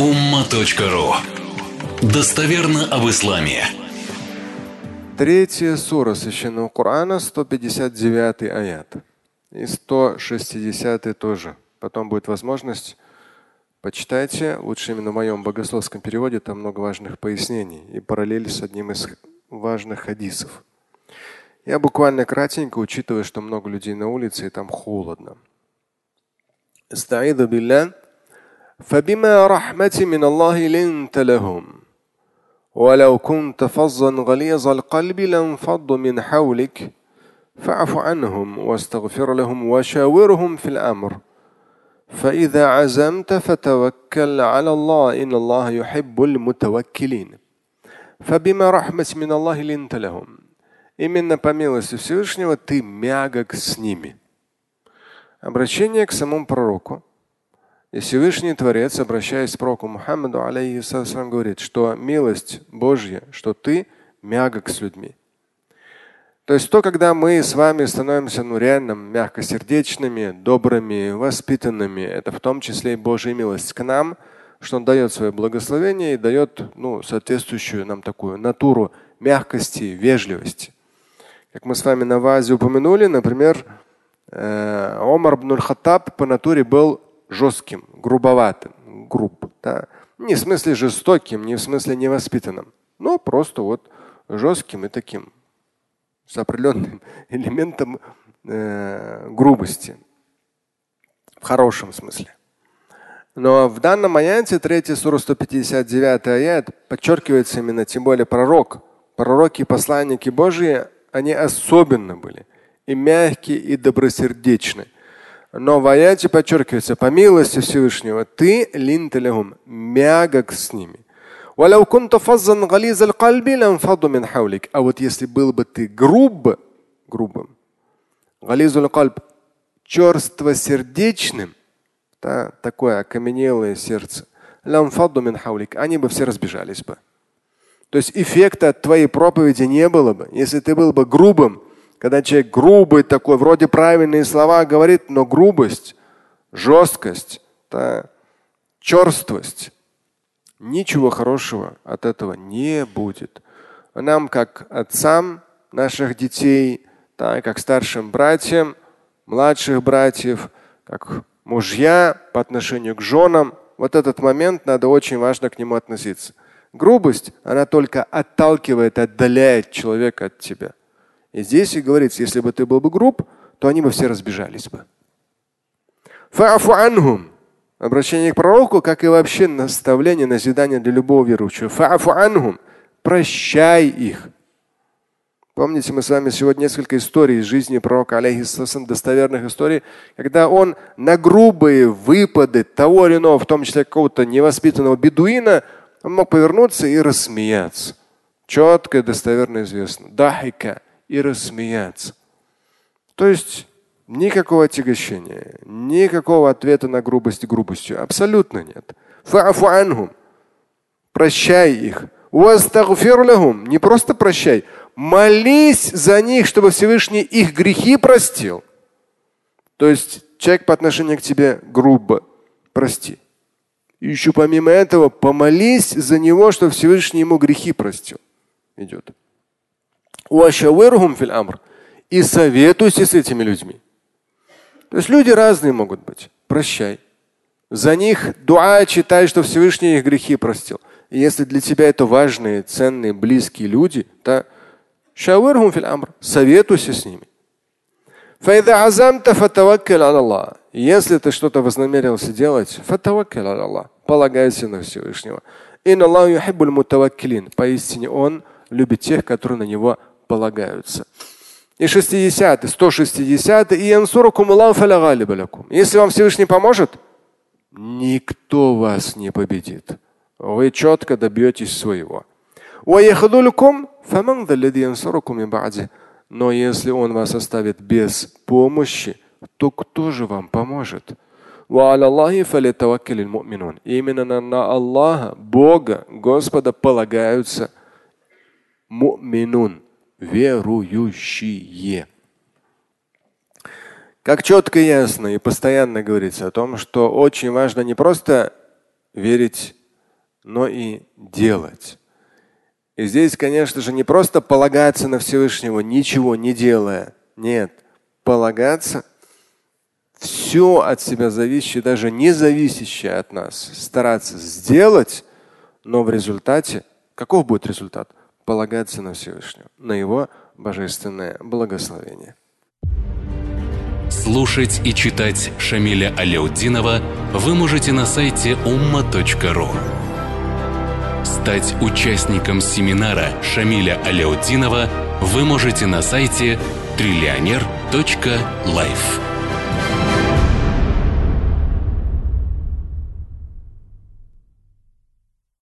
umma.ru Достоверно об исламе. Третья сура Священного Корана, 159 аят. И 160 тоже. Потом будет возможность почитайте. Лучше именно в моем богословском переводе, там много важных пояснений и параллели с одним из важных хадисов. Я буквально кратенько, учитывая, что много людей на улице и там холодно. Стаиду билля فبما رحمة من الله لنت لهم ولو كنت فظا غليظ القلب لانفضوا من حولك فاعف عنهم واستغفر لهم وشاورهم في الأمر فإذا عزمت فتوكل على الله إن الله يحب المتوكلين فبما رحمة من الله لنت لهم Именно по милости Всевышнего ты мягок с ними. Обращение к самому пророку. И Всевышний Творец, обращаясь к пророку Мухаммаду, алейхиссалам, говорит, что милость Божья, что ты мягок с людьми. То есть то, когда мы с вами становимся ну, реально мягкосердечными, добрыми, воспитанными, это в том числе и Божья милость к нам, что Он дает свое благословение и дает ну, соответствующую нам такую натуру мягкости, вежливости. Как мы с вами на вазе упомянули, например, э, Омар ибн Хаттаб по натуре был жестким, грубоватым, груб. Да. Не в смысле жестоким, не в смысле невоспитанным, но просто вот жестким и таким, с определенным элементом э, грубости. В хорошем смысле. Но в данном аяте, 3 сура 159 аят, подчеркивается именно, тем более пророк, пророки и посланники Божьи, они особенно были и мягкие, и добросердечны. Но в аяте подчеркивается, по милости Всевышнего, ты линтелегум, мягок с ними. А вот если был бы ты груб, грубым, черство сердечным, да, такое окаменелое сердце, они бы все разбежались бы. То есть эффекта от твоей проповеди не было бы. Если ты был бы грубым, когда человек грубый такой, вроде правильные слова говорит, но грубость, жесткость, да, черствость, ничего хорошего от этого не будет. Нам, как отцам наших детей, да, как старшим братьям, младших братьев, как мужья по отношению к женам, вот этот момент надо очень важно к нему относиться. Грубость, она только отталкивает, отдаляет человека от тебя. И здесь и говорится, если бы ты был бы груб, то они бы все разбежались бы. Обращение к пророку, как и вообще наставление, назидание для любого верующего. Прощай их. Помните, мы с вами сегодня несколько историй из жизни пророка, алейхиссалам, достоверных историй, когда он на грубые выпады того или иного, в том числе какого-то невоспитанного бедуина, он мог повернуться и рассмеяться. Четко и достоверно известно. Дахика и рассмеяться. То есть никакого отягощения, никакого ответа на грубость грубостью. Абсолютно нет. Прощай их. Не просто прощай, молись за них, чтобы Всевышний их грехи простил. То есть человек по отношению к тебе грубо, прости. И еще помимо этого помолись за него, чтобы Всевышний ему грехи простил. Идет. И советуйся с этими людьми. То есть люди разные могут быть. Прощай. За них дуа читай, что Всевышний их грехи простил. И если для тебя это важные, ценные, близкие люди, то советуйся с ними. Если ты что-то вознамерился делать, полагайся на Всевышнего. Поистине Он любит тех, которые на Него полагаются. И 60, 160, и Если вам Всевышний поможет, никто вас не победит. Вы четко добьетесь своего. Но если он вас оставит без помощи, то кто же вам поможет? Именно на Аллаха, Бога, Господа полагаются муминун, верующие. Как четко и ясно и постоянно говорится о том, что очень важно не просто верить но и делать. И здесь, конечно же, не просто полагаться на Всевышнего, ничего не делая. Нет, полагаться все от себя зависящее, даже не зависящее от нас, стараться сделать, но в результате, каков будет результат? Полагаться на Всевышнего, на Его божественное благословение. Слушать и читать Шамиля Аляутдинова вы можете на сайте umma.ru. Стать участником семинара Шамиля Аляутдинова вы можете на сайте триллионер.life.